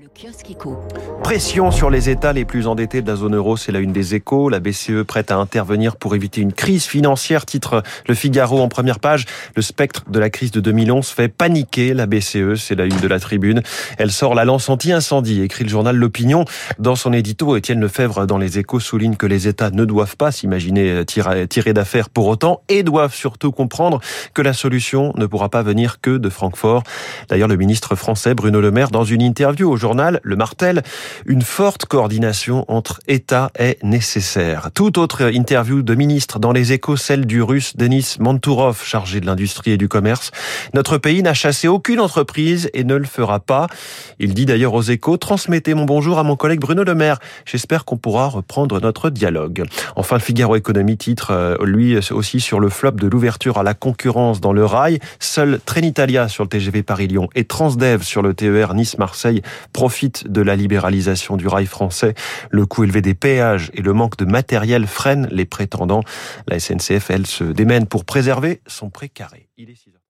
Le kiosque éco. Pression sur les États les plus endettés de la zone euro, c'est la une des échos. La BCE prête à intervenir pour éviter une crise financière, titre Le Figaro en première page. Le spectre de la crise de 2011 fait paniquer la BCE, c'est la une de la tribune. Elle sort la lance anti-incendie, écrit le journal L'Opinion. Dans son édito, Étienne Lefebvre dans les échos souligne que les États ne doivent pas s'imaginer tirer d'affaires pour autant et doivent surtout comprendre que la solution ne pourra pas venir que de Francfort. D'ailleurs, le ministre français Bruno Le Maire, dans une interview aujourd'hui, Le Martel, une forte coordination entre États est nécessaire. Toute autre interview de ministre dans les échos, celle du russe Denis Mantourov, chargé de l'industrie et du commerce. Notre pays n'a chassé aucune entreprise et ne le fera pas. Il dit d'ailleurs aux échos, transmettez mon bonjour à mon collègue Bruno Le Maire. J'espère qu'on pourra reprendre notre dialogue. Enfin, le Figaro Économie titre, euh, lui aussi, sur le flop de l'ouverture à la concurrence dans le rail. Seul Trenitalia sur le TGV Paris-Lyon et Transdev sur le TER Nice-Marseille profite de la libéralisation du rail français. Le coût élevé des péages et le manque de matériel freinent les prétendants. La SNCF, elle, se démène pour préserver son précaré. Il est